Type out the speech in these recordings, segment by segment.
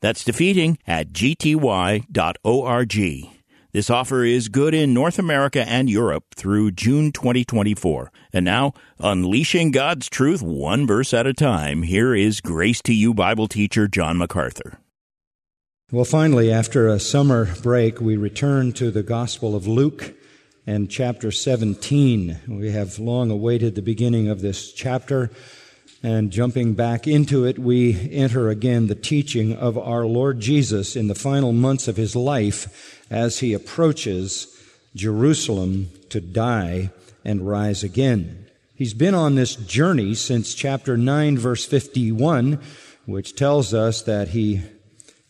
That's defeating at gty.org. This offer is good in North America and Europe through June 2024. And now, unleashing God's truth one verse at a time, here is Grace to You Bible teacher John MacArthur. Well, finally, after a summer break, we return to the Gospel of Luke and chapter 17. We have long awaited the beginning of this chapter. And jumping back into it, we enter again the teaching of our Lord Jesus in the final months of his life as he approaches Jerusalem to die and rise again. He's been on this journey since chapter 9, verse 51, which tells us that he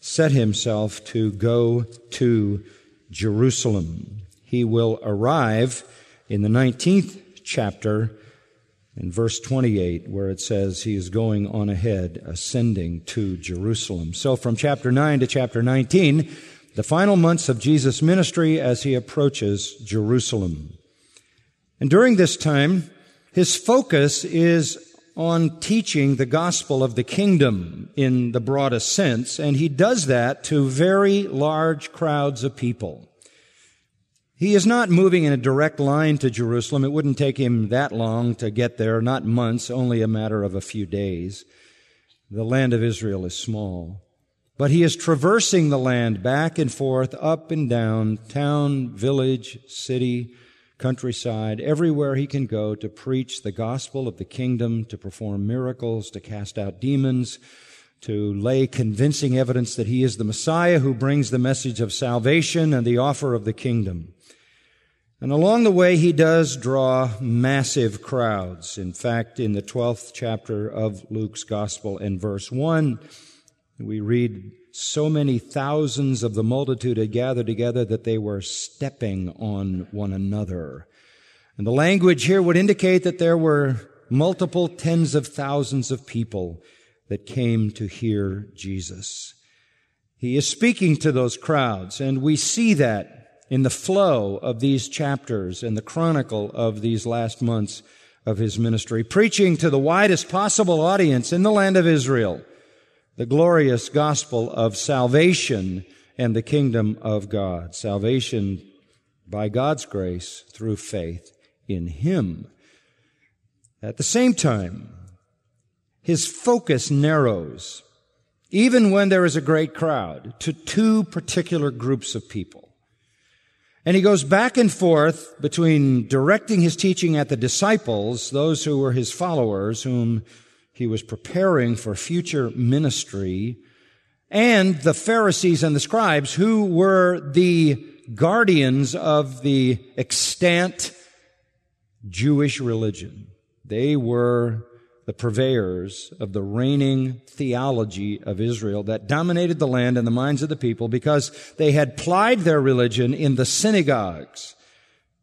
set himself to go to Jerusalem. He will arrive in the 19th chapter in verse 28, where it says he is going on ahead, ascending to Jerusalem. So from chapter 9 to chapter 19, the final months of Jesus' ministry as he approaches Jerusalem. And during this time, his focus is on teaching the gospel of the kingdom in the broadest sense, and he does that to very large crowds of people. He is not moving in a direct line to Jerusalem. It wouldn't take him that long to get there, not months, only a matter of a few days. The land of Israel is small. But he is traversing the land back and forth, up and down, town, village, city, countryside, everywhere he can go to preach the gospel of the kingdom, to perform miracles, to cast out demons, to lay convincing evidence that he is the Messiah who brings the message of salvation and the offer of the kingdom. And along the way, he does draw massive crowds. In fact, in the 12th chapter of Luke's Gospel, in verse 1, we read, So many thousands of the multitude had gathered together that they were stepping on one another. And the language here would indicate that there were multiple tens of thousands of people that came to hear Jesus. He is speaking to those crowds, and we see that in the flow of these chapters and the chronicle of these last months of his ministry, preaching to the widest possible audience in the land of Israel the glorious gospel of salvation and the kingdom of God. Salvation by God's grace through faith in Him. At the same time, his focus narrows, even when there is a great crowd, to two particular groups of people. And he goes back and forth between directing his teaching at the disciples, those who were his followers, whom he was preparing for future ministry, and the Pharisees and the scribes, who were the guardians of the extant Jewish religion. They were the purveyors of the reigning theology of Israel that dominated the land and the minds of the people because they had plied their religion in the synagogues.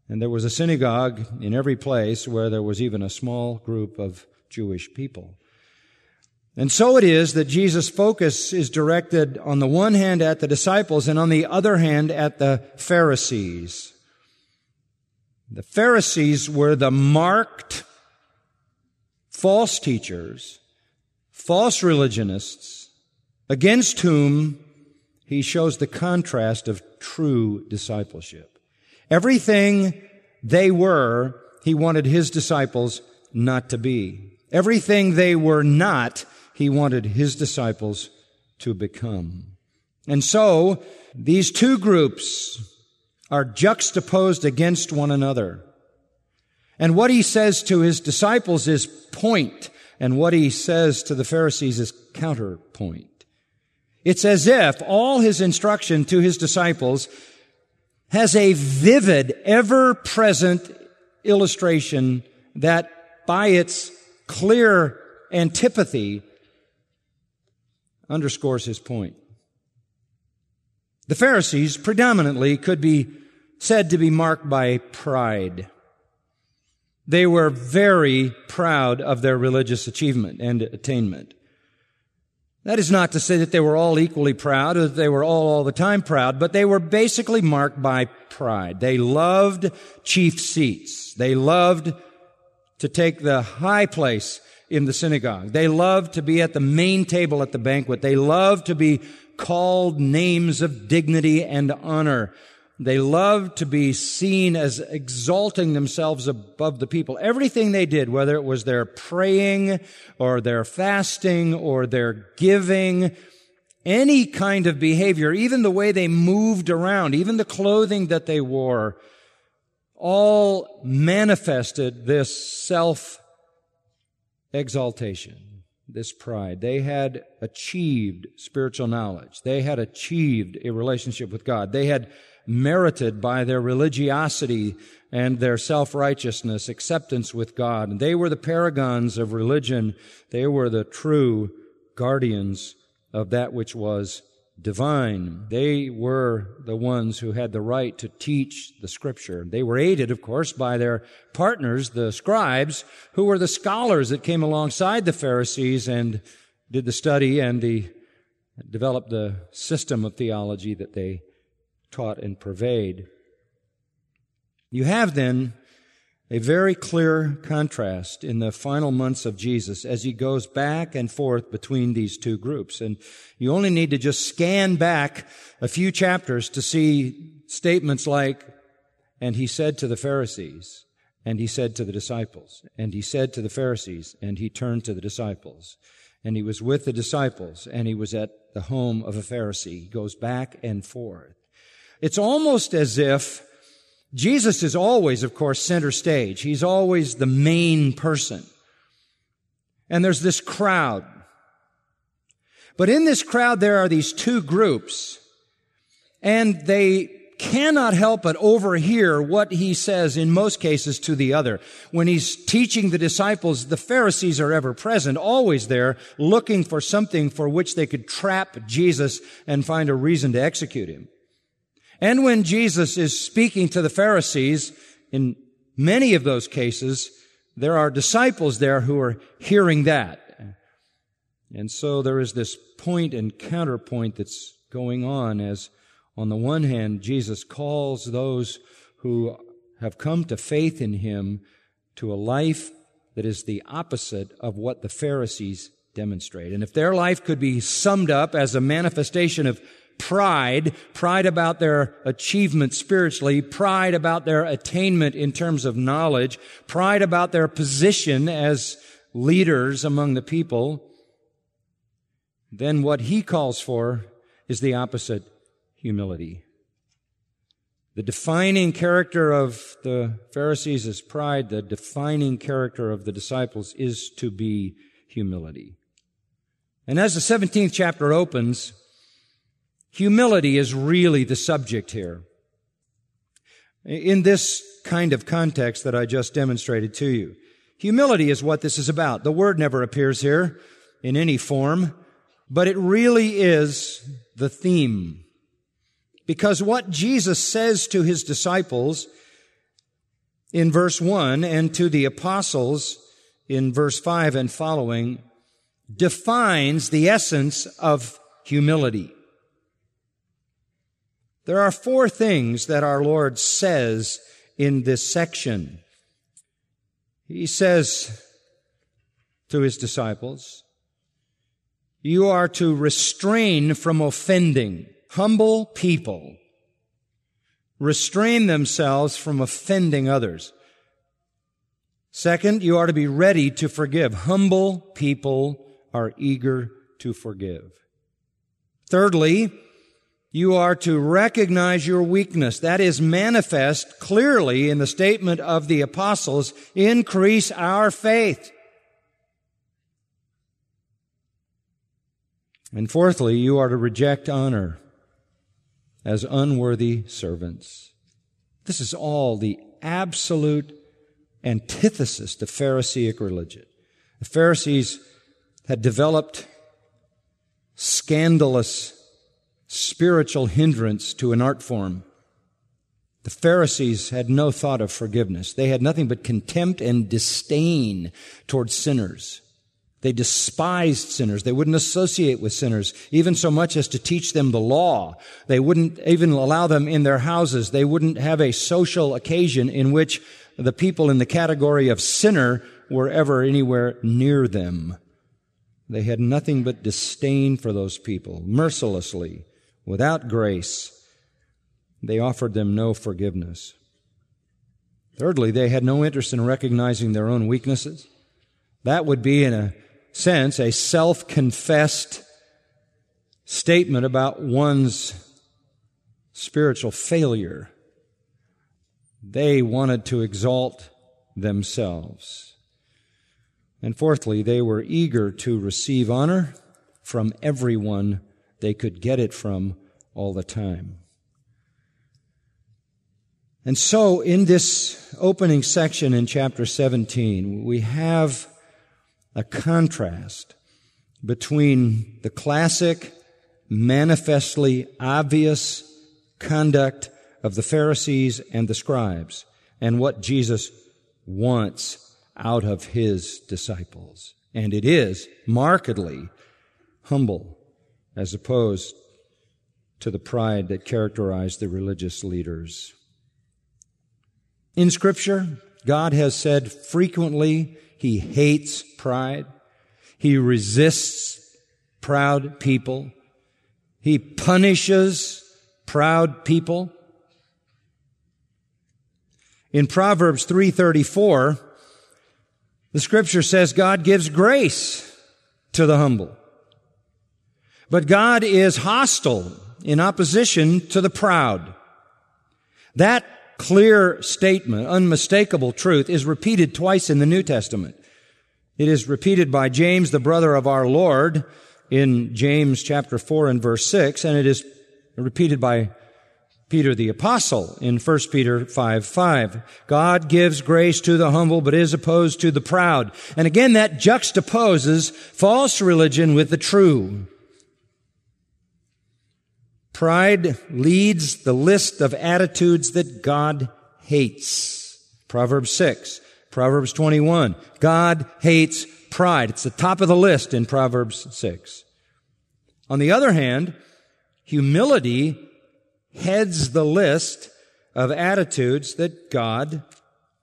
And there was a synagogue in every place where there was even a small group of Jewish people. And so it is that Jesus' focus is directed on the one hand at the disciples and on the other hand at the Pharisees. The Pharisees were the marked false teachers, false religionists, against whom he shows the contrast of true discipleship. Everything they were, he wanted his disciples not to be. Everything they were not, he wanted his disciples to become. And so, these two groups are juxtaposed against one another. And what he says to his disciples is point, and what he says to the Pharisees is counterpoint. It's as if all his instruction to his disciples has a vivid, ever present illustration that by its clear antipathy underscores his point. The Pharisees predominantly could be said to be marked by pride. They were very proud of their religious achievement and attainment. That is not to say that they were all equally proud or that they were all all the time proud, but they were basically marked by pride. They loved chief seats. They loved to take the high place in the synagogue. They loved to be at the main table at the banquet. They loved to be called names of dignity and honor. They loved to be seen as exalting themselves above the people. Everything they did, whether it was their praying or their fasting or their giving, any kind of behavior, even the way they moved around, even the clothing that they wore, all manifested this self exaltation, this pride. They had achieved spiritual knowledge. They had achieved a relationship with God. They had merited by their religiosity and their self-righteousness, acceptance with God. And they were the paragons of religion. They were the true guardians of that which was divine. They were the ones who had the right to teach the scripture. They were aided, of course, by their partners, the scribes, who were the scholars that came alongside the Pharisees and did the study and the developed the system of theology that they taught and pervade. You have then a very clear contrast in the final months of Jesus as he goes back and forth between these two groups. And you only need to just scan back a few chapters to see statements like, and he said to the Pharisees, and he said to the disciples, and he said to the Pharisees, and he turned to the disciples, and he was with the disciples, and he was at the home of a Pharisee. He goes back and forth. It's almost as if Jesus is always, of course, center stage. He's always the main person. And there's this crowd. But in this crowd, there are these two groups, and they cannot help but overhear what he says in most cases to the other. When he's teaching the disciples, the Pharisees are ever present, always there, looking for something for which they could trap Jesus and find a reason to execute him. And when Jesus is speaking to the Pharisees, in many of those cases, there are disciples there who are hearing that. And so there is this point and counterpoint that's going on as on the one hand, Jesus calls those who have come to faith in him to a life that is the opposite of what the Pharisees demonstrate. And if their life could be summed up as a manifestation of pride, pride about their achievement spiritually, pride about their attainment in terms of knowledge, pride about their position as leaders among the people, then what he calls for is the opposite humility. The defining character of the Pharisees is pride. The defining character of the disciples is to be humility. And as the 17th chapter opens, Humility is really the subject here. In this kind of context that I just demonstrated to you. Humility is what this is about. The word never appears here in any form, but it really is the theme. Because what Jesus says to his disciples in verse 1 and to the apostles in verse 5 and following defines the essence of humility. There are four things that our Lord says in this section. He says to his disciples, you are to restrain from offending. Humble people restrain themselves from offending others. Second, you are to be ready to forgive. Humble people are eager to forgive. Thirdly, you are to recognize your weakness. That is manifest clearly in the statement of the apostles, increase our faith. And fourthly, you are to reject honor as unworthy servants. This is all the absolute antithesis to Pharisaic religion. The Pharisees had developed scandalous spiritual hindrance to an art form. The Pharisees had no thought of forgiveness. They had nothing but contempt and disdain towards sinners. They despised sinners. They wouldn't associate with sinners, even so much as to teach them the law. They wouldn't even allow them in their houses. They wouldn't have a social occasion in which the people in the category of sinner were ever anywhere near them. They had nothing but disdain for those people, mercilessly, without grace. They offered them no forgiveness. Thirdly, they had no interest in recognizing their own weaknesses. That would be, in a sense, a self confessed statement about one's spiritual failure. They wanted to exalt themselves. And fourthly, they were eager to receive honor from everyone they could get it from all the time. And so, in this opening section in chapter 17, we have a contrast between the classic, manifestly obvious conduct of the Pharisees and the scribes and what Jesus wants out of his disciples. And it is markedly humble as opposed to the pride that characterized the religious leaders. In scripture, God has said frequently he hates pride. He resists proud people. He punishes proud people. In Proverbs 334, the scripture says God gives grace to the humble. But God is hostile in opposition to the proud. That clear statement, unmistakable truth, is repeated twice in the New Testament. It is repeated by James, the brother of our Lord, in James chapter 4 and verse 6, and it is repeated by Peter the apostle in 1 Peter 5, 5. God gives grace to the humble, but is opposed to the proud. And again, that juxtaposes false religion with the true. Pride leads the list of attitudes that God hates. Proverbs 6, Proverbs 21. God hates pride. It's the top of the list in Proverbs 6. On the other hand, humility heads the list of attitudes that God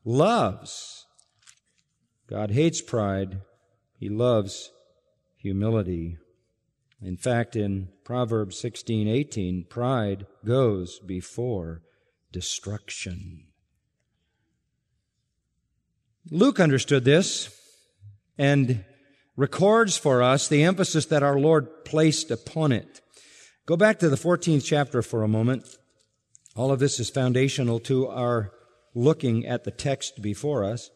loves. God hates pride. He loves humility. In fact, in Proverbs 16, 18, pride goes before destruction. Luke understood this and records for us the emphasis that our Lord placed upon it. Go back to the 14th chapter for a moment. All of this is foundational to our looking at the text before us.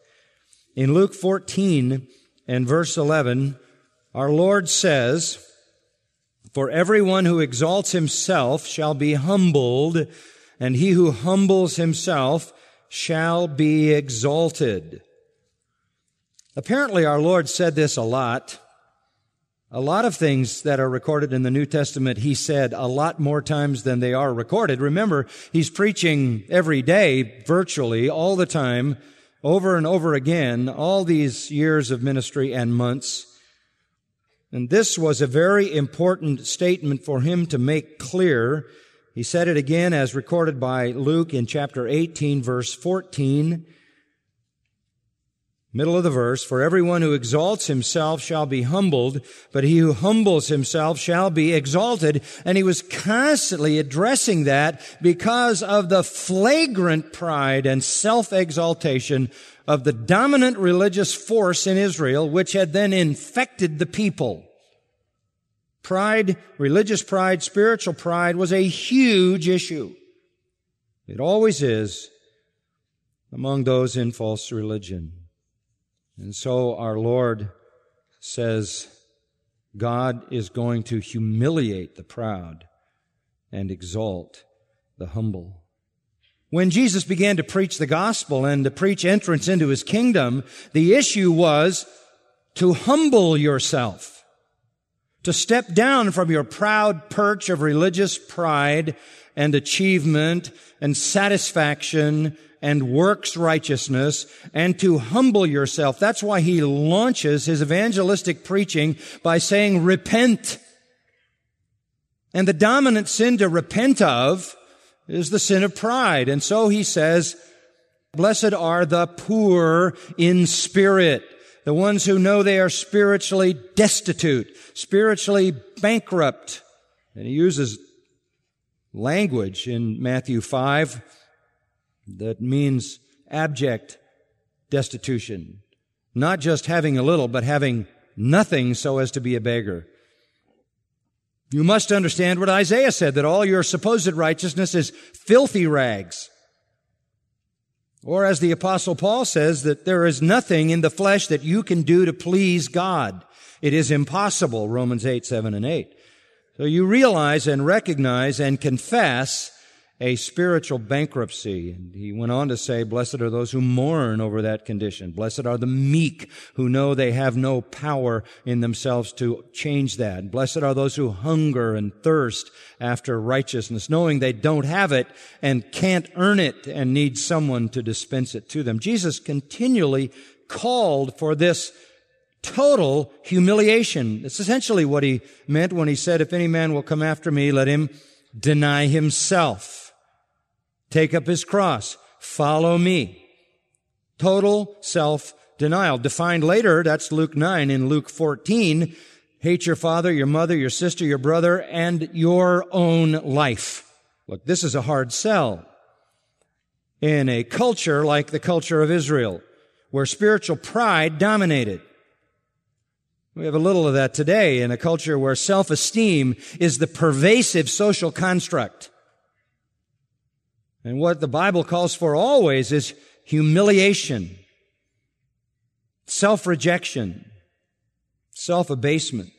In Luke 14 and verse 11, our Lord says, For everyone who exalts himself shall be humbled, and he who humbles himself shall be exalted. Apparently, our Lord said this a lot. A lot of things that are recorded in the New Testament, he said a lot more times than they are recorded. Remember, he's preaching every day, virtually, all the time, over and over again, all these years of ministry and months. And this was a very important statement for him to make clear. He said it again as recorded by Luke in chapter 18 verse 14. Middle of the verse, for everyone who exalts himself shall be humbled, but he who humbles himself shall be exalted. And he was constantly addressing that because of the flagrant pride and self-exaltation of the dominant religious force in Israel, which had then infected the people. Pride, religious pride, spiritual pride was a huge issue. It always is among those in false religion. And so our Lord says, God is going to humiliate the proud and exalt the humble. When Jesus began to preach the gospel and to preach entrance into his kingdom, the issue was to humble yourself. To step down from your proud perch of religious pride and achievement and satisfaction and works righteousness and to humble yourself. That's why he launches his evangelistic preaching by saying, repent. And the dominant sin to repent of is the sin of pride. And so he says, blessed are the poor in spirit. The ones who know they are spiritually destitute, spiritually bankrupt. And he uses language in Matthew 5 that means abject destitution. Not just having a little, but having nothing so as to be a beggar. You must understand what Isaiah said, that all your supposed righteousness is filthy rags. Or as the apostle Paul says, that there is nothing in the flesh that you can do to please God. It is impossible, Romans 8, 7, and 8. So you realize and recognize and confess a spiritual bankruptcy. And he went on to say, blessed are those who mourn over that condition. Blessed are the meek who know they have no power in themselves to change that. Blessed are those who hunger and thirst after righteousness, knowing they don't have it and can't earn it and need someone to dispense it to them. Jesus continually called for this total humiliation. It's essentially what he meant when he said, if any man will come after me, let him deny himself take up his cross, follow me. Total self-denial. Defined later, that's Luke 9. In Luke 14, hate your father, your mother, your sister, your brother, and your own life. Look, this is a hard sell. In a culture like the culture of Israel, where spiritual pride dominated. We have a little of that today in a culture where self-esteem is the pervasive social construct. And what the Bible calls for always is humiliation, self-rejection, self-abasement.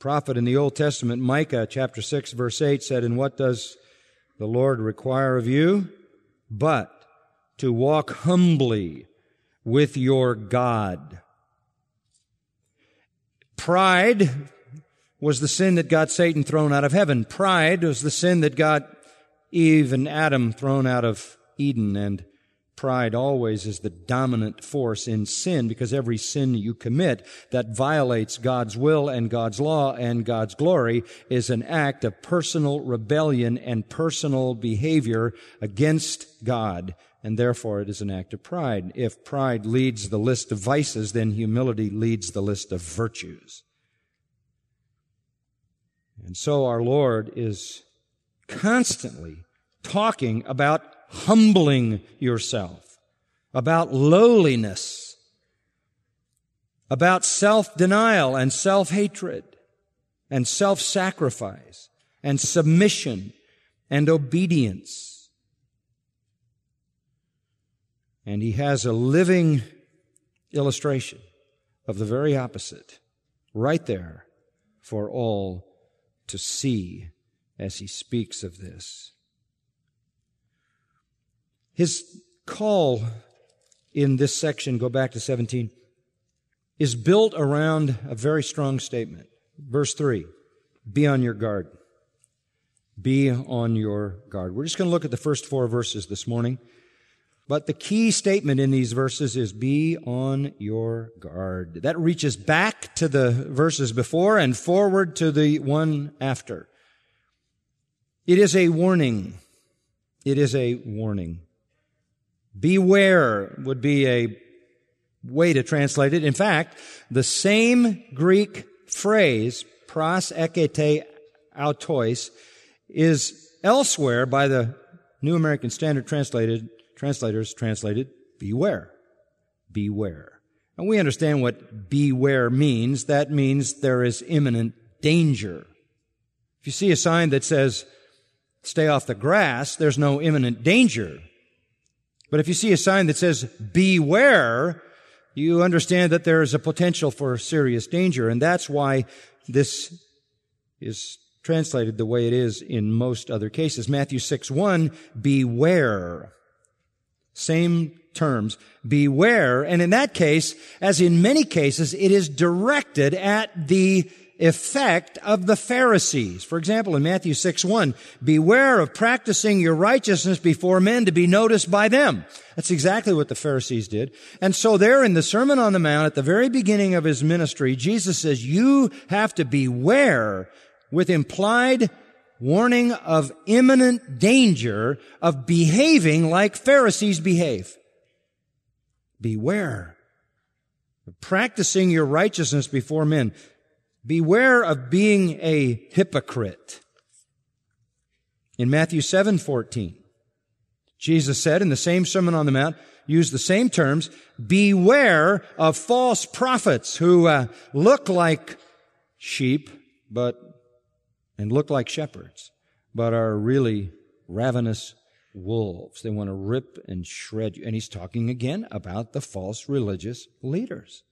Prophet in the Old Testament, Micah chapter 6 verse 8 said, And what does the Lord require of you? But to walk humbly with your God. Pride was the sin that got Satan thrown out of heaven. Pride was the sin that got Eve and Adam thrown out of Eden and pride always is the dominant force in sin because every sin you commit that violates God's will and God's law and God's glory is an act of personal rebellion and personal behavior against God. And therefore it is an act of pride. If pride leads the list of vices, then humility leads the list of virtues. And so our Lord is constantly talking about humbling yourself, about lowliness, about self-denial and self-hatred and self-sacrifice and submission and obedience. And he has a living illustration of the very opposite right there for all to see as he speaks of this. His call in this section, go back to 17, is built around a very strong statement. Verse 3 Be on your guard. Be on your guard. We're just going to look at the first four verses this morning. But the key statement in these verses is be on your guard. That reaches back to the verses before and forward to the one after. It is a warning. It is a warning. Beware would be a way to translate it. In fact, the same Greek phrase, pros ekete autois, is elsewhere by the New American Standard translated, translators translated, beware. Beware. And we understand what beware means. That means there is imminent danger. If you see a sign that says, stay off the grass, there's no imminent danger. But if you see a sign that says beware, you understand that there is a potential for serious danger. And that's why this is translated the way it is in most other cases. Matthew 6 1, beware. Same terms. Beware. And in that case, as in many cases, it is directed at the effect of the Pharisees. For example, in Matthew 6 1, beware of practicing your righteousness before men to be noticed by them. That's exactly what the Pharisees did. And so there in the Sermon on the Mount, at the very beginning of his ministry, Jesus says, you have to beware with implied warning of imminent danger of behaving like Pharisees behave. Beware practicing your righteousness before men. Beware of being a hypocrite. In Matthew 7 14, Jesus said in the same Sermon on the Mount, use the same terms, beware of false prophets who uh, look like sheep, but, and look like shepherds, but are really ravenous wolves. They want to rip and shred you. And he's talking again about the false religious leaders.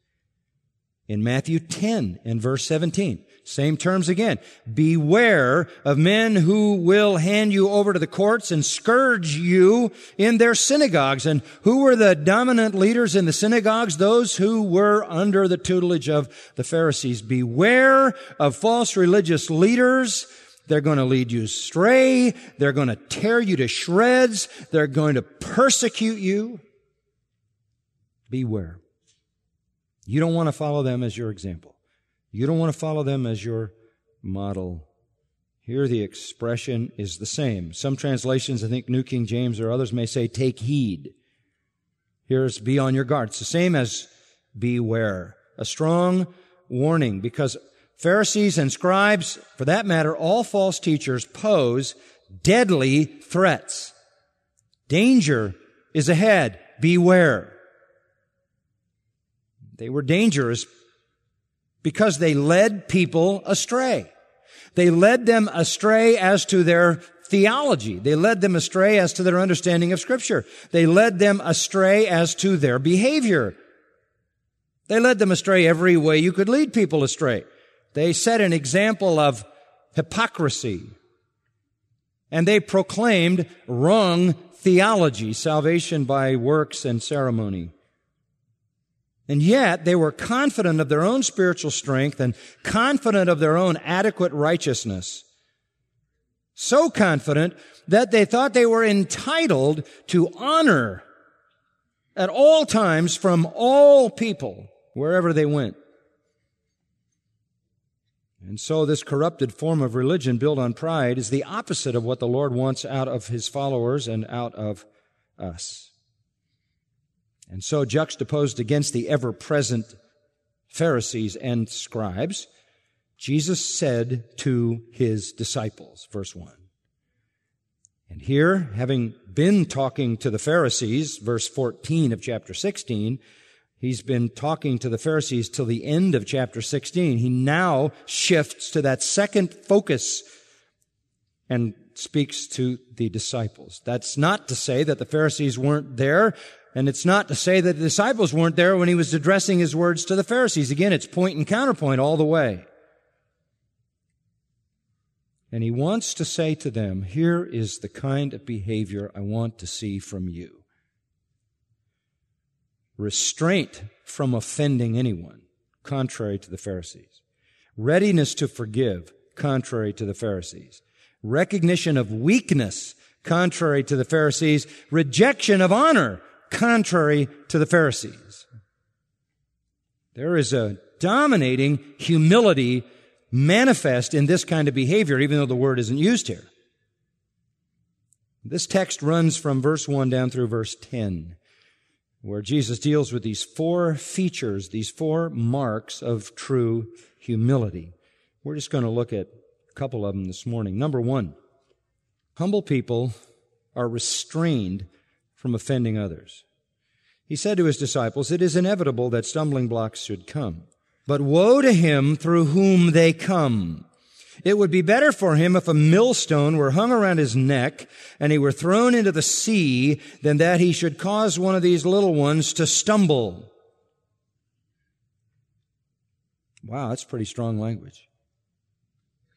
In Matthew 10 and verse 17, same terms again. Beware of men who will hand you over to the courts and scourge you in their synagogues. And who were the dominant leaders in the synagogues? Those who were under the tutelage of the Pharisees. Beware of false religious leaders they're going to lead you astray. They're going to tear you to shreds. They're going to persecute you. Beware. You don't want to follow them as your example. You don't want to follow them as your model. Here the expression is the same. Some translations, I think New King James or others may say, take heed. Here's be on your guard. It's the same as beware. A strong warning because Pharisees and scribes, for that matter, all false teachers pose deadly threats. Danger is ahead. Beware. They were dangerous because they led people astray. They led them astray as to their theology. They led them astray as to their understanding of scripture. They led them astray as to their behavior. They led them astray every way you could lead people astray. They set an example of hypocrisy. And they proclaimed wrong theology, salvation by works and ceremony. And yet they were confident of their own spiritual strength and confident of their own adequate righteousness. So confident that they thought they were entitled to honor at all times from all people, wherever they went. And so this corrupted form of religion built on pride is the opposite of what the Lord wants out of his followers and out of us. And so juxtaposed against the ever present Pharisees and scribes, Jesus said to his disciples, verse 1. And here, having been talking to the Pharisees, verse 14 of chapter 16, He's been talking to the Pharisees till the end of chapter 16. He now shifts to that second focus and speaks to the disciples. That's not to say that the Pharisees weren't there, and it's not to say that the disciples weren't there when he was addressing his words to the Pharisees. Again, it's point and counterpoint all the way. And he wants to say to them, here is the kind of behavior I want to see from you restraint from offending anyone, contrary to the Pharisees, readiness to forgive, contrary to the Pharisees, recognition of weakness, contrary to the Pharisees, rejection of honor, contrary to the Pharisees. There is a dominating humility manifest in this kind of behavior, even though the word isn't used here. This text runs from verse 1 down through verse 10 where Jesus deals with these four features, these four marks of true humility. We're just going to look at a couple of them this morning. Number one, humble people are restrained from offending others. He said to his disciples, It is inevitable that stumbling blocks should come. But woe to him through whom they come. It would be better for him if a millstone were hung around his neck and he were thrown into the sea than that he should cause one of these little ones to stumble. Wow, that's pretty strong language.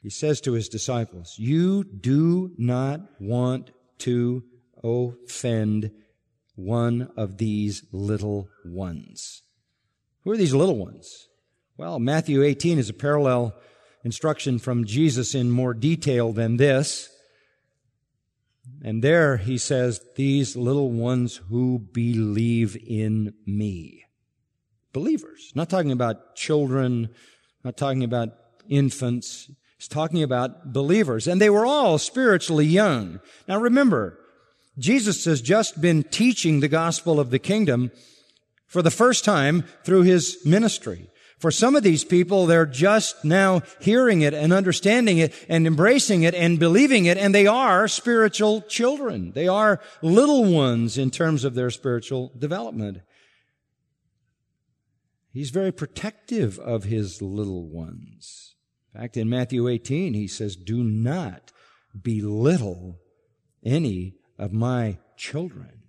He says to his disciples, You do not want to offend one of these little ones. Who are these little ones? Well, Matthew 18 is a parallel instruction from Jesus in more detail than this. And there he says, these little ones who believe in me. Believers. Not talking about children, not talking about infants. He's talking about believers. And they were all spiritually young. Now remember, Jesus has just been teaching the gospel of the kingdom for the first time through his ministry. For some of these people, they're just now hearing it and understanding it and embracing it and believing it, and they are spiritual children. They are little ones in terms of their spiritual development. He's very protective of his little ones. In fact, in Matthew 18, he says, Do not belittle any of my children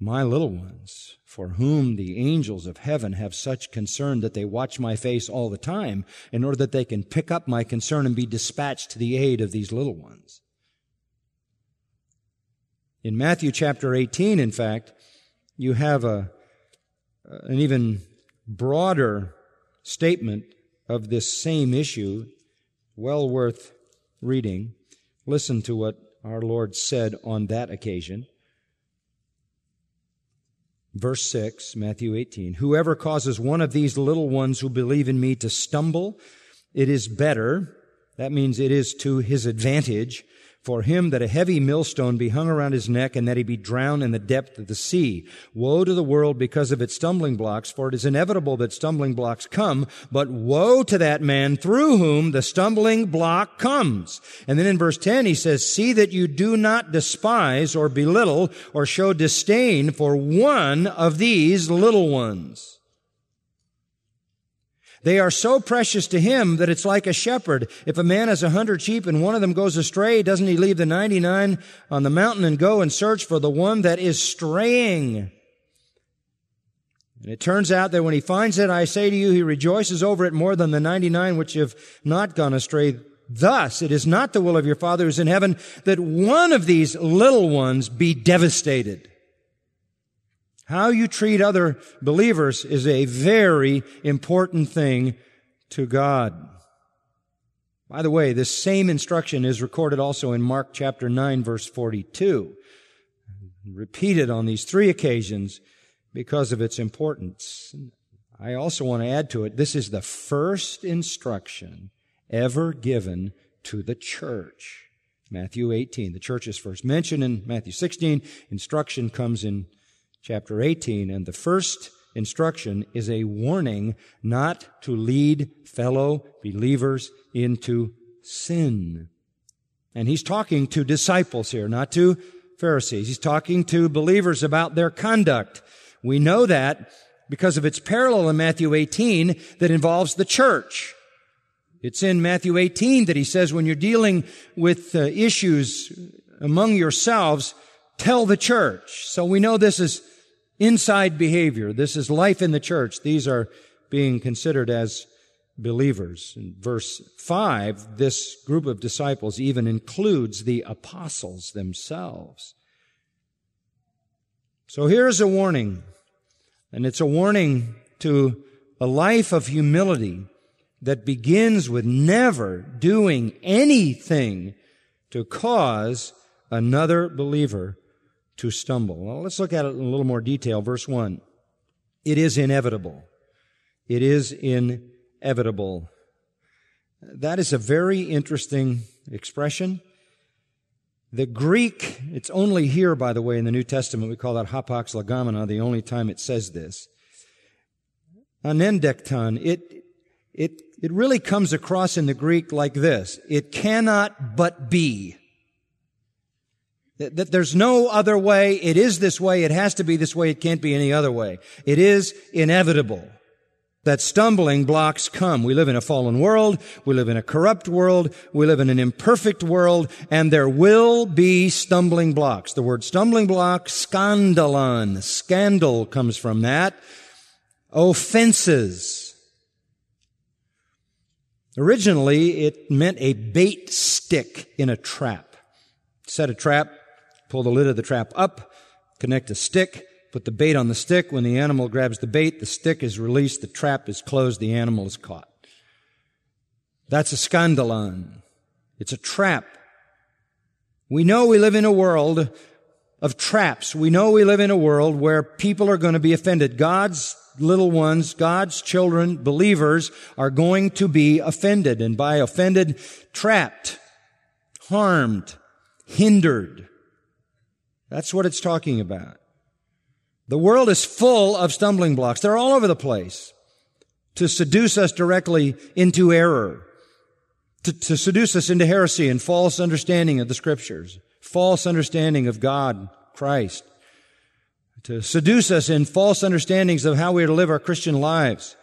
my little ones, for whom the angels of heaven have such concern that they watch my face all the time, in order that they can pick up my concern and be dispatched to the aid of these little ones. In Matthew chapter 18, in fact, you have a, an even broader statement of this same issue, well worth reading. Listen to what our Lord said on that occasion. Verse 6, Matthew 18. Whoever causes one of these little ones who believe in me to stumble, it is better, that means it is to his advantage, for him that a heavy millstone be hung around his neck and that he be drowned in the depth of the sea. Woe to the world because of its stumbling blocks, for it is inevitable that stumbling blocks come, but woe to that man through whom the stumbling block comes. And then in verse 10 he says, see that you do not despise or belittle or show disdain for one of these little ones. They are so precious to him that it's like a shepherd. If a man has a hundred sheep and one of them goes astray, doesn't he leave the 99 on the mountain and go and search for the one that is straying? And it turns out that when he finds it, I say to you, he rejoices over it more than the 99 which have not gone astray. Thus, it is not the will of your Father who is in heaven that one of these little ones be devastated. How you treat other believers is a very important thing to God. By the way, this same instruction is recorded also in Mark chapter 9 verse 42. Repeated on these three occasions because of its importance. I also want to add to it, this is the first instruction ever given to the church. Matthew 18. The church is first mentioned in Matthew 16. Instruction comes in chapter 18. And the first instruction is a warning not to lead fellow believers into sin. And he's talking to disciples here, not to Pharisees. He's talking to believers about their conduct. We know that because of its parallel in Matthew 18 that involves the church. It's in Matthew 18 that he says when you're dealing with uh, issues among yourselves, tell the church. So we know this is inside behavior. This is life in the church. These are being considered as believers. In verse 5, this group of disciples even includes the apostles themselves. So here's a warning, and it's a warning to a life of humility that begins with never doing anything to cause another believer to stumble. Let's look at it in a little more detail. Verse 1. It is inevitable. It is inevitable. That is a very interesting expression. The Greek, it's only here, by the way, in the New Testament, we call that hapax legomena, the only time it says this. Anendekton, it, it, it really comes across in the Greek like this. It cannot but be. That there's no other way. It is this way. It has to be this way. It can't be any other way. It is inevitable that stumbling blocks come. We live in a fallen world. We live in a corrupt world. We live in an imperfect world. And there will be stumbling blocks. The word stumbling block, scandalon, scandal comes from that. Offenses. Originally, it meant a bait stick in a trap. Set a trap, Pull the lid of the trap up, connect a stick, put the bait on the stick. When the animal grabs the bait, the stick is released, the trap is closed, the animal is caught. That's a scandalon. It's a trap. We know we live in a world of traps. We know we live in a world where people are going to be offended. God's little ones, God's children, believers are going to be offended. And by offended, trapped, harmed, hindered. That's what it's talking about. The world is full of stumbling blocks. They're all over the place to seduce us directly into error, to, to, seduce us into heresy and false understanding of the scriptures, false understanding of God, Christ, to seduce us in false understandings of how we are to live our Christian lives.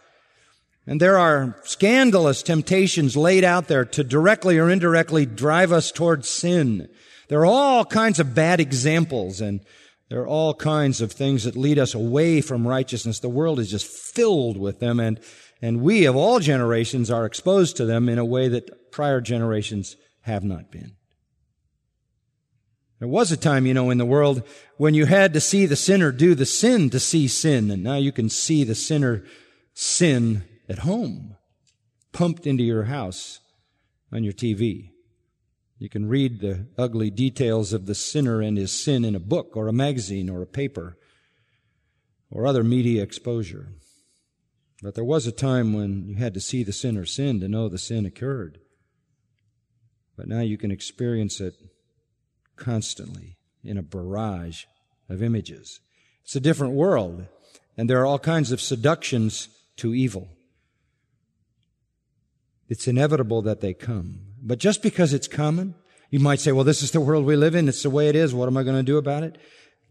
And there are scandalous temptations laid out there to directly or indirectly drive us towards sin. There are all kinds of bad examples and there are all kinds of things that lead us away from righteousness. The world is just filled with them and, and we of all generations are exposed to them in a way that prior generations have not been. There was a time, you know, in the world when you had to see the sinner do the sin to see sin, and now you can see the sinner sin at home, pumped into your house on your TV. You can read the ugly details of the sinner and his sin in a book or a magazine or a paper or other media exposure. But there was a time when you had to see the sinner sin to know the sin occurred. But now you can experience it constantly in a barrage of images. It's a different world, and there are all kinds of seductions to evil. It's inevitable that they come. But just because it's common, you might say, well, this is the world we live in. It's the way it is. What am I going to do about it?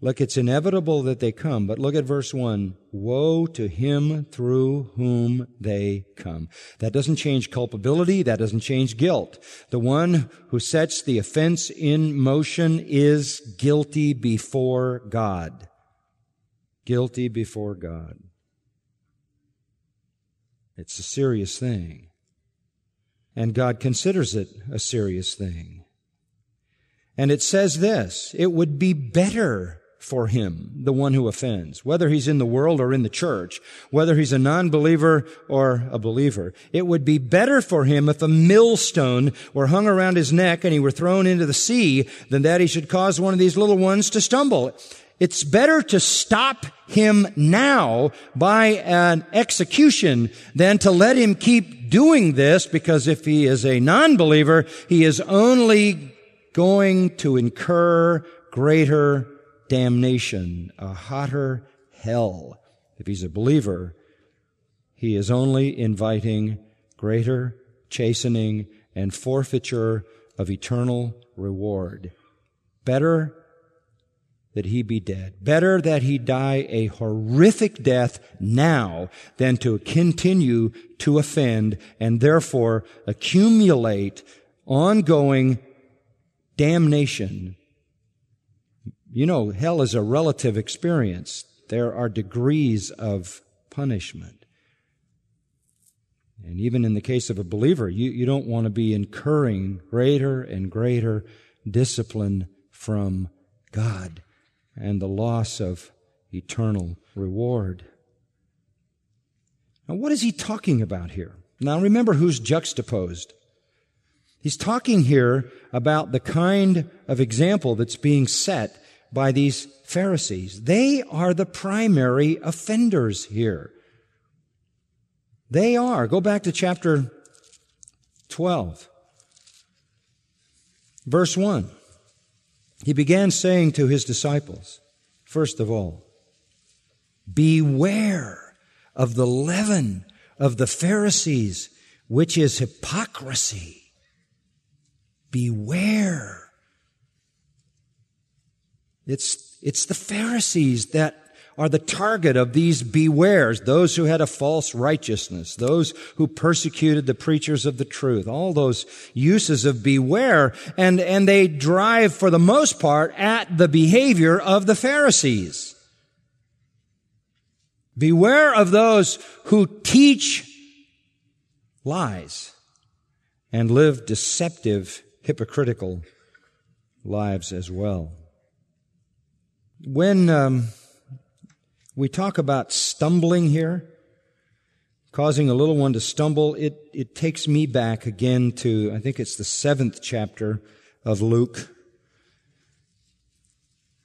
Look, it's inevitable that they come, but look at verse 1. Woe to him through whom they come. That doesn't change culpability. That doesn't change guilt. The one who sets the offense in motion is guilty before God. Guilty before God. It's a serious thing. And God considers it a serious thing. And it says this, it would be better for him, the one who offends, whether he's in the world or in the church, whether he's a non-believer or a believer. It would be better for him if a millstone were hung around his neck and he were thrown into the sea than that he should cause one of these little ones to stumble. It's better to stop him now by an execution than to let him keep doing this because if he is a non-believer, he is only going to incur greater damnation, a hotter hell. If he's a believer, he is only inviting greater chastening and forfeiture of eternal reward. Better that he be dead. Better that he die a horrific death now than to continue to offend and therefore accumulate ongoing damnation you know, hell is a relative experience. There are degrees of punishment. And even in the case of a believer, you, you don't want to be incurring greater and greater discipline from God and the loss of eternal reward. Now, what is he talking about here? Now, remember who's juxtaposed. He's talking here about the kind of example that's being set by these Pharisees. They are the primary offenders here. They are. Go back to chapter 12, verse 1. He began saying to his disciples, first of all, beware of the leaven of the Pharisees, which is hypocrisy. Beware. It's, it's the Pharisees that are the target of these bewares, those who had a false righteousness, those who persecuted the preachers of the truth, all those uses of beware, and, and they drive for the most part at the behavior of the Pharisees. Beware of those who teach lies and live deceptive, hypocritical lives as well. When um, we talk about stumbling here, causing a little one to stumble, it, it takes me back again to, I think it's the seventh chapter of Luke.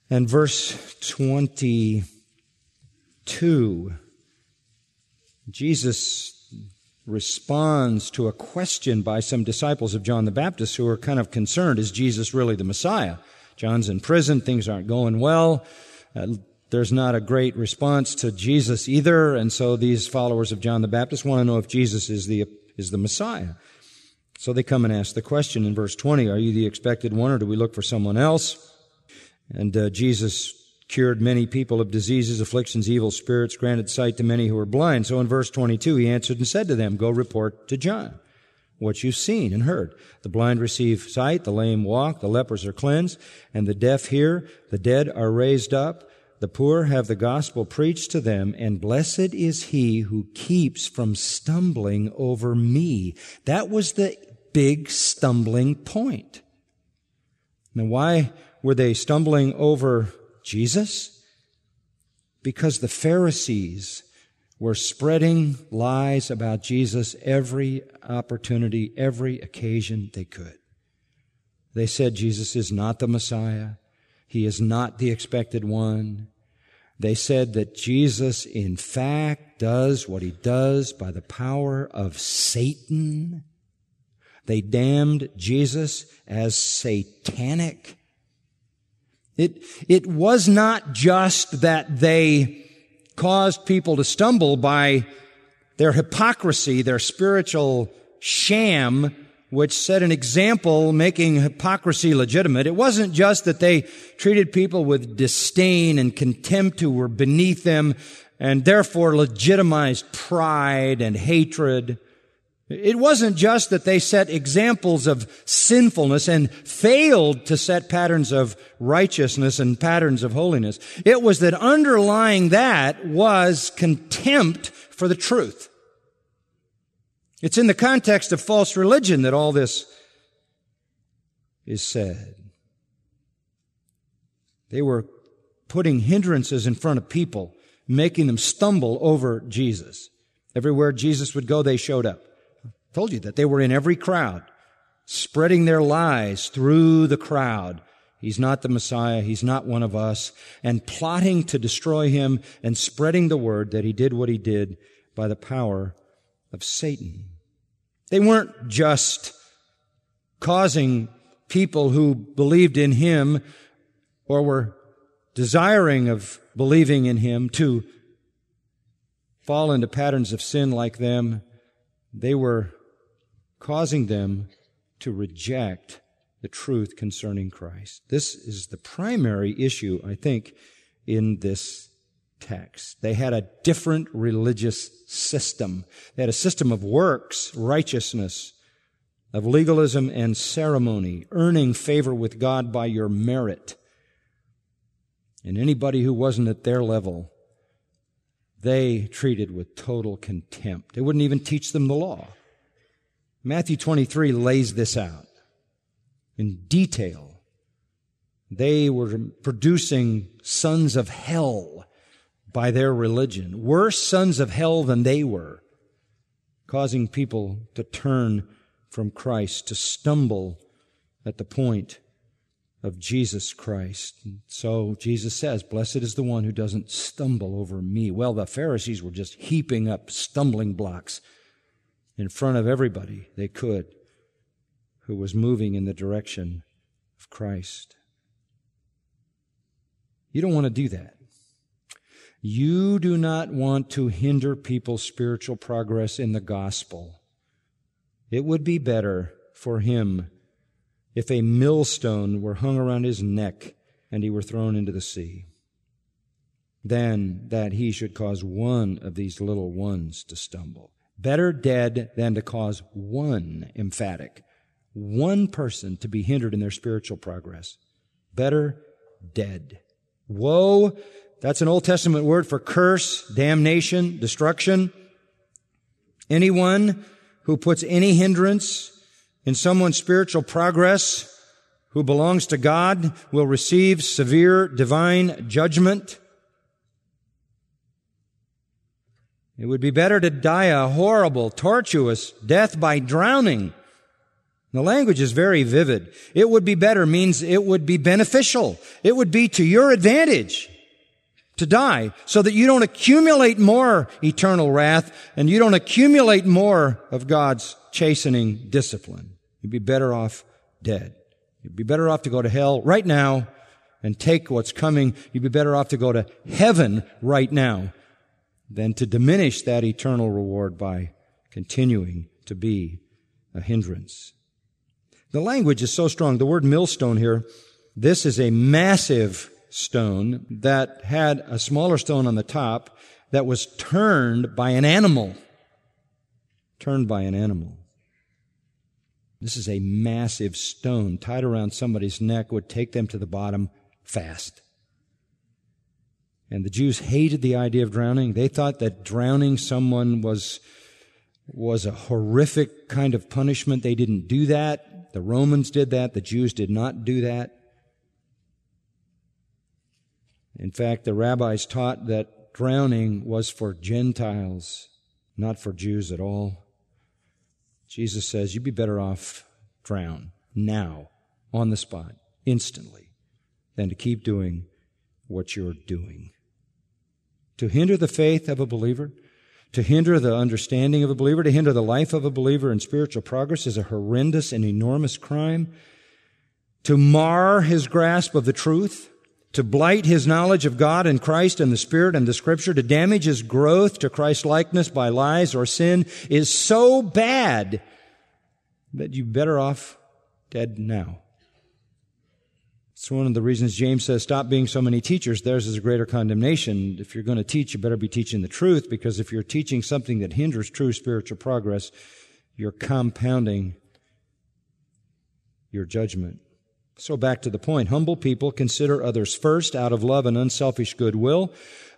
And verse 22, Jesus responds to a question by some disciples of John the Baptist who are kind of concerned, is Jesus really the Messiah? John's in prison, things aren't going well. Uh, there's not a great response to Jesus either, and so these followers of John the Baptist want to know if Jesus is the, is the Messiah. So they come and ask the question in verse 20, are you the expected one or do we look for someone else? And uh, Jesus cured many people of diseases, afflictions, evil spirits, granted sight to many who were blind. So in verse 22, he answered and said to them, go report to John what you've seen and heard. The blind receive sight, the lame walk, the lepers are cleansed, and the deaf hear, the dead are raised up, the poor have the gospel preached to them, and blessed is he who keeps from stumbling over me. That was the big stumbling point. Now, why were they stumbling over Jesus? Because the Pharisees were spreading lies about Jesus every opportunity, every occasion they could. They said Jesus is not the Messiah. He is not the expected one. They said that Jesus, in fact, does what he does by the power of Satan. They damned Jesus as satanic. It, it was not just that they caused people to stumble by their hypocrisy, their spiritual sham, which set an example making hypocrisy legitimate. It wasn't just that they treated people with disdain and contempt who were beneath them and therefore legitimized pride and hatred. It wasn't just that they set examples of sinfulness and failed to set patterns of righteousness and patterns of holiness. It was that underlying that was contempt for the truth. It's in the context of false religion that all this is said. They were putting hindrances in front of people, making them stumble over Jesus. Everywhere Jesus would go, they showed up. I told you that they were in every crowd, spreading their lies through the crowd. He's not the Messiah. He's not one of us. And plotting to destroy him and spreading the word that he did what he did by the power of Satan. They weren't just causing people who believed in him or were desiring of believing in him to fall into patterns of sin like them. They were causing them to reject the truth concerning Christ. This is the primary issue, I think, in this text. They had a different religious system. They had a system of works, righteousness, of legalism and ceremony, earning favor with God by your merit. And anybody who wasn't at their level, they treated with total contempt. They wouldn't even teach them the law. Matthew 23 lays this out in detail. They were producing sons of hell by their religion, worse sons of hell than they were, causing people to turn from Christ, to stumble at the point of Jesus Christ. so Jesus says, Blessed is the one who doesn't stumble over me. Well, the Pharisees were just heaping up stumbling blocks in front of everybody they could who was moving in the direction of Christ. You don't want to do that. You do not want to hinder people's spiritual progress in the gospel. It would be better for him if a millstone were hung around his neck and he were thrown into the sea than that he should cause one of these little ones to stumble. Better dead than to cause one emphatic, one person to be hindered in their spiritual progress. Better dead. Woe that's an Old Testament word for curse, damnation, destruction. Anyone who puts any hindrance in someone's spiritual progress who belongs to God will receive severe divine judgment. It would be better to die a horrible, tortuous death by drowning. The language is very vivid. It would be better means it would be beneficial. It would be to your advantage to die so that you don't accumulate more eternal wrath and you don't accumulate more of God's chastening discipline. You'd be better off dead. You'd be better off to go to hell right now and take what's coming. You'd be better off to go to heaven right now than to diminish that eternal reward by continuing to be a hindrance. The language is so strong. The word millstone here, this is a massive stone that had a smaller stone on the top that was turned by an animal. Turned by an animal. This is a massive stone tied around somebody's neck would take them to the bottom fast. And the Jews hated the idea of drowning. They thought that drowning someone was, was a horrific kind of punishment. They didn't do that. The Romans did that. The Jews did not do that. In fact, the rabbis taught that drowning was for Gentiles, not for Jews at all. Jesus says, you'd be better off drown now, on the spot, instantly, than to keep doing what you're doing. To hinder the faith of a believer, to hinder the understanding of a believer, to hinder the life of a believer in spiritual progress is a horrendous and enormous crime. To mar his grasp of the truth, to blight his knowledge of God and Christ and the Spirit and the Scripture, to damage his growth to Christ likeness by lies or sin is so bad that you're better off dead now. It's one of the reasons James says, stop being so many teachers. Theirs is a greater condemnation. If you're going to teach, you better be teaching the truth because if you're teaching something that hinders true spiritual progress, you're compounding your judgment. So back to the point. Humble people consider others first out of love and unselfish goodwill.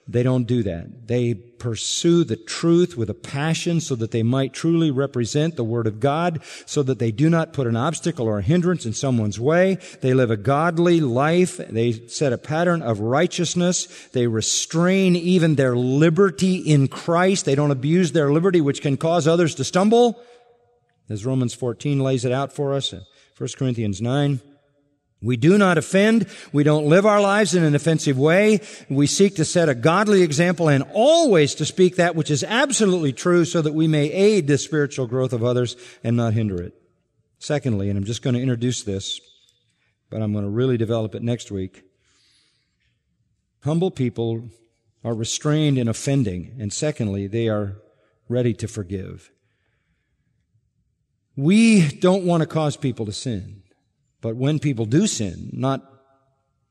They don't do that. They pursue the truth with a passion so that they might truly represent the Word of God, so that they do not put an obstacle or a hindrance in someone's way. They live a godly life. They set a pattern of righteousness. They restrain even their liberty in Christ. They don't abuse their liberty, which can cause others to stumble. As Romans 14 lays it out for us, 1 Corinthians 9. We do not offend. We don't live our lives in an offensive way. We seek to set a godly example and always to speak that which is absolutely true so that we may aid the spiritual growth of others and not hinder it. Secondly, and I'm just going to introduce this, but I'm going to really develop it next week. Humble people are restrained in offending, and secondly, they are ready to forgive. We don't want to cause people to sin. But when people do sin, not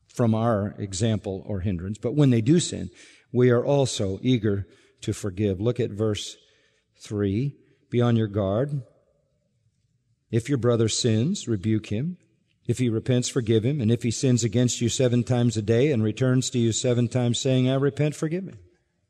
from our example or hindrance, but when they do sin, we are also eager to forgive. Look at verse 3. Be on your guard. If your brother sins, rebuke him. If he repents, forgive him. And if he sins against you seven times a day and returns to you seven times saying, I repent, forgive me.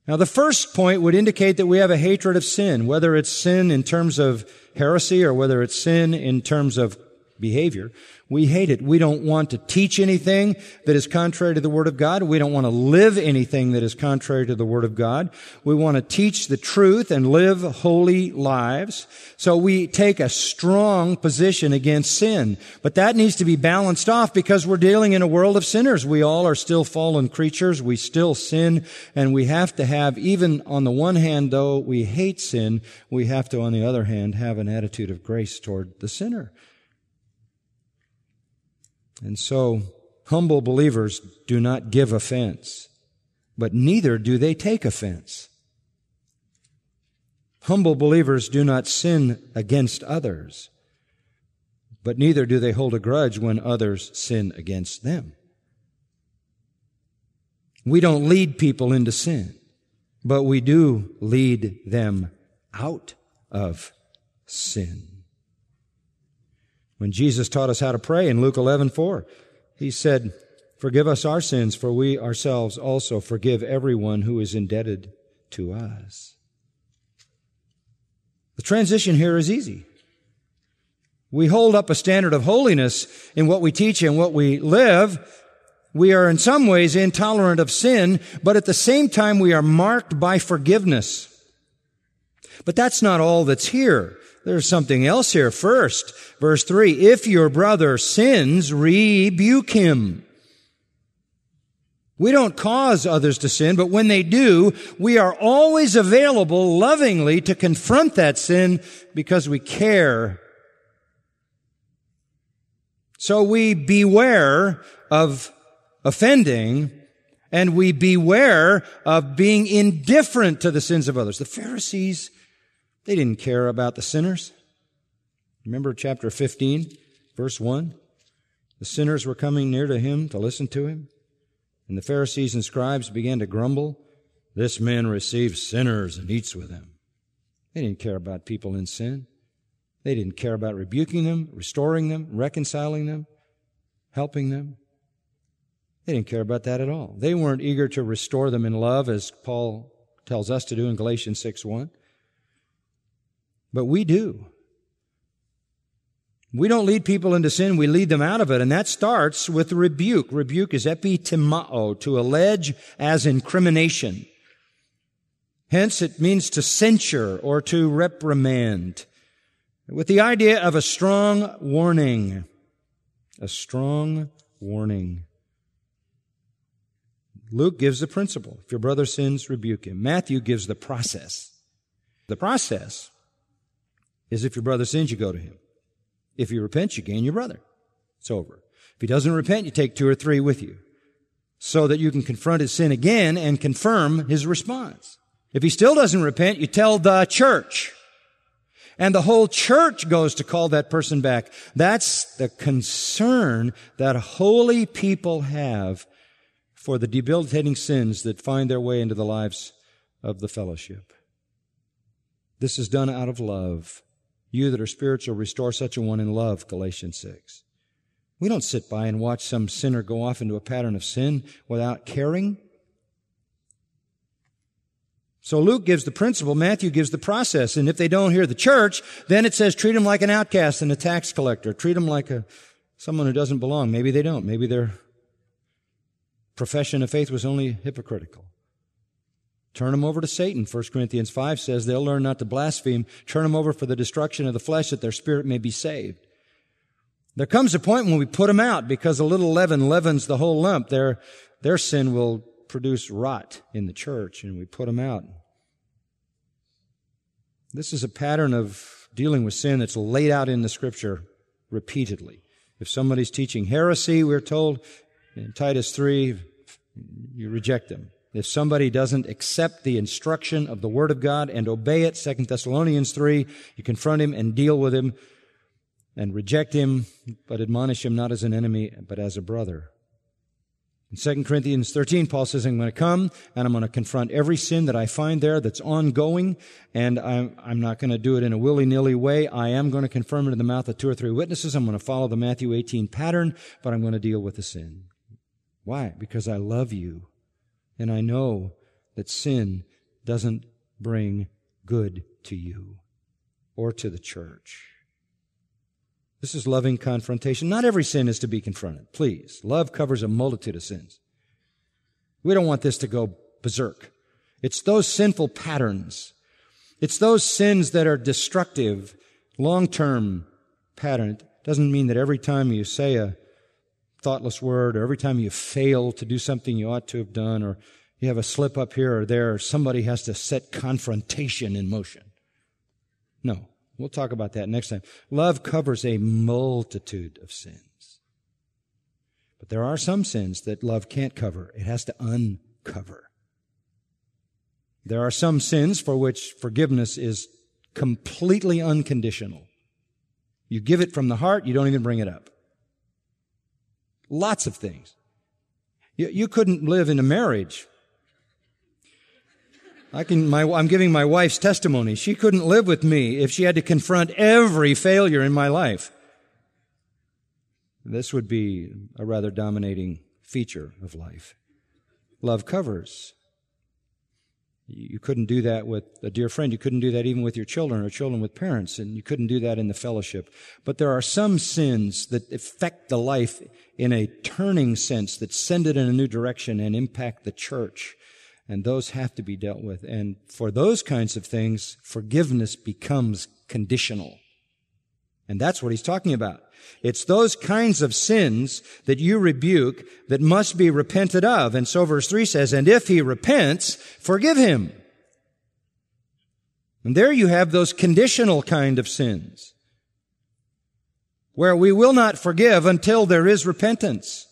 Now the first point would indicate that we have a hatred of sin, whether it's sin in terms of heresy or whether it's sin in terms of behavior. We hate it. We don't want to teach anything that is contrary to the Word of God. We don't want to live anything that is contrary to the Word of God. We want to teach the truth and live holy lives. So we take a strong position against sin. But that needs to be balanced off because we're dealing in a world of sinners. We all are still fallen creatures. We still sin and we have to have, even on the one hand, though we hate sin, we have to, on the other hand, have an attitude of grace toward the sinner. And so, humble believers do not give offense, but neither do they take offense. Humble believers do not sin against others, but neither do they hold a grudge when others sin against them. We don't lead people into sin, but we do lead them out of sin. When Jesus taught us how to pray in Luke 11, 4, he said, Forgive us our sins, for we ourselves also forgive everyone who is indebted to us. The transition here is easy. We hold up a standard of holiness in what we teach and what we live. We are in some ways intolerant of sin, but at the same time we are marked by forgiveness. But that's not all that's here. There's something else here first. Verse 3, if your brother sins, rebuke him. We don't cause others to sin, but when they do, we are always available lovingly to confront that sin because we care. So we beware of offending and we beware of being indifferent to the sins of others. The Pharisees, they didn't care about the sinners. Remember chapter 15, verse 1? The sinners were coming near to him to listen to him. And the Pharisees and scribes began to grumble. This man receives sinners and eats with them. They didn't care about people in sin. They didn't care about rebuking them, restoring them, reconciling them, helping them. They didn't care about that at all. They weren't eager to restore them in love, as Paul tells us to do in Galatians 6 1. But we do. We don't lead people into sin, we lead them out of it. And that starts with rebuke. Rebuke is epitimao, to allege as incrimination. Hence, it means to censure or to reprimand. With the idea of a strong warning. A strong warning. Luke gives the principle. If your brother sins, rebuke him. Matthew gives the process. The process is if your brother sins, you go to him. If he repents, you gain your brother. It's over. If he doesn't repent, you take two or three with you so that you can confront his sin again and confirm his response. If he still doesn't repent, you tell the church. And the whole church goes to call that person back. That's the concern that holy people have for the debilitating sins that find their way into the lives of the fellowship. This is done out of love. You that are spiritual, restore such a one in love, Galatians 6. We don't sit by and watch some sinner go off into a pattern of sin without caring. So Luke gives the principle, Matthew gives the process, and if they don't hear the church, then it says treat them like an outcast and a tax collector. Treat them like a, someone who doesn't belong. Maybe they don't. Maybe their profession of faith was only hypocritical. Turn them over to Satan. 1 Corinthians 5 says they'll learn not to blaspheme. Turn them over for the destruction of the flesh that their spirit may be saved. There comes a point when we put them out because a little leaven leavens the whole lump. Their, their sin will produce rot in the church and we put them out. This is a pattern of dealing with sin that's laid out in the scripture repeatedly. If somebody's teaching heresy, we're told in Titus 3, you reject them. If somebody doesn't accept the instruction of the Word of God and obey it, 2 Thessalonians 3, you confront him and deal with him and reject him, but admonish him not as an enemy, but as a brother. In 2 Corinthians 13, Paul says, I'm going to come and I'm going to confront every sin that I find there that's ongoing, and I'm, I'm not going to do it in a willy-nilly way. I am going to confirm it in the mouth of two or three witnesses. I'm going to follow the Matthew 18 pattern, but I'm going to deal with the sin. Why? Because I love you and I know that sin doesn't bring good to you or to the church. This is loving confrontation. Not every sin is to be confronted. Please. Love covers a multitude of sins. We don't want this to go berserk. It's those sinful patterns. It's those sins that are destructive, long-term pattern. Doesn't mean that every time you say a thoughtless word, or every time you fail to do something you ought to have done, or you have a slip up here or there, somebody has to set confrontation in motion. No. We'll talk about that next time. Love covers a multitude of sins. But there are some sins that love can't cover. It has to uncover. There are some sins for which forgiveness is completely unconditional. You give it from the heart, you don't even bring it up. Lots of things. You, you couldn't live in a marriage. I can, my, I'm giving my wife's testimony. She couldn't live with me if she had to confront every failure in my life. This would be a rather dominating feature of life. Love covers. You couldn't do that with a dear friend. You couldn't do that even with your children or children with parents, and you couldn't do that in the fellowship. But there are some sins that affect the life in a turning sense, that send it in a new direction and impact the church. And those have to be dealt with. And for those kinds of things, forgiveness becomes conditional. And that's what he's talking about. It's those kinds of sins that you rebuke that must be repented of. And so verse 3 says, And if he repents, forgive him. And there you have those conditional kind of sins where we will not forgive until there is repentance.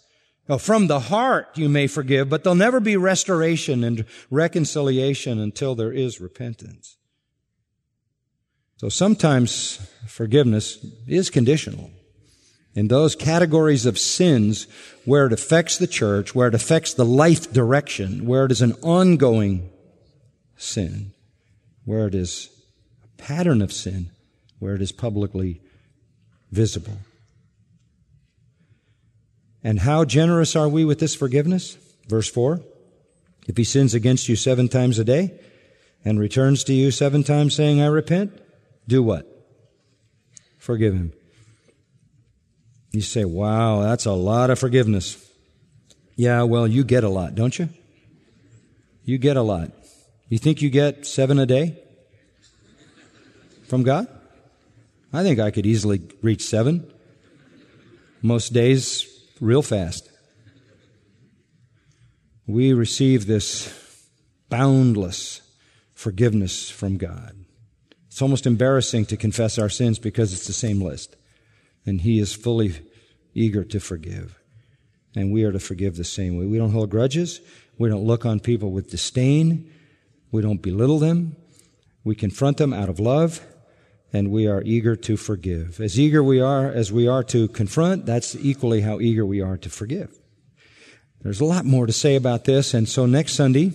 Well, from the heart you may forgive, but there'll never be restoration and reconciliation until there is repentance. So sometimes forgiveness is conditional. In those categories of sins where it affects the church, where it affects the life direction, where it is an ongoing sin, where it is a pattern of sin, where it is publicly visible. And how generous are we with this forgiveness? Verse 4 If he sins against you seven times a day and returns to you seven times saying, I repent, do what? Forgive him. You say, wow, that's a lot of forgiveness. Yeah, well, you get a lot, don't you? You get a lot. You think you get seven a day from God? I think I could easily reach seven. Most days, real fast. We receive this boundless forgiveness from God. It's almost embarrassing to confess our sins because it's the same list. And He is fully eager to forgive. And we are to forgive the same way. We don't hold grudges. We don't look on people with disdain. We don't belittle them. We confront them out of love and we are eager to forgive. As eager we are as we are to confront, that's equally how eager we are to forgive. There's a lot more to say about this, and so next Sunday,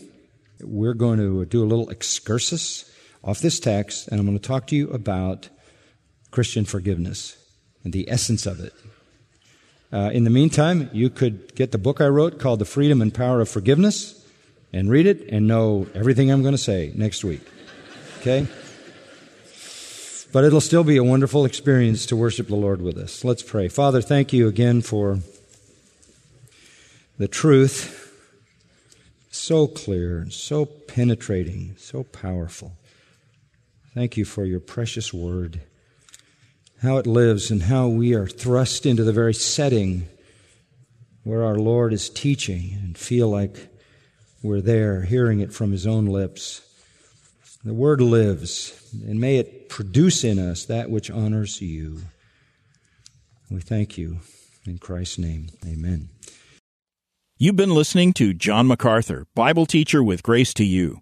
we're going to do a little excursus off this text, and I'm going to talk to you about Christian forgiveness and the essence of it. Uh, in the meantime, you could get the book I wrote called The Freedom and Power of Forgiveness and read it and know everything I'm going to say next week. Okay? But it'll still be a wonderful experience to worship the Lord with us. Let's pray. Father, thank you again for the truth. So clear, so penetrating, so powerful. Thank you for your precious word, how it lives and how we are thrust into the very setting where our Lord is teaching and feel like we're there hearing it from his own lips. The word lives and may it produce in us that which honors you. We thank you. In Christ's name, amen. You've been listening to John MacArthur, Bible teacher with Grace to You.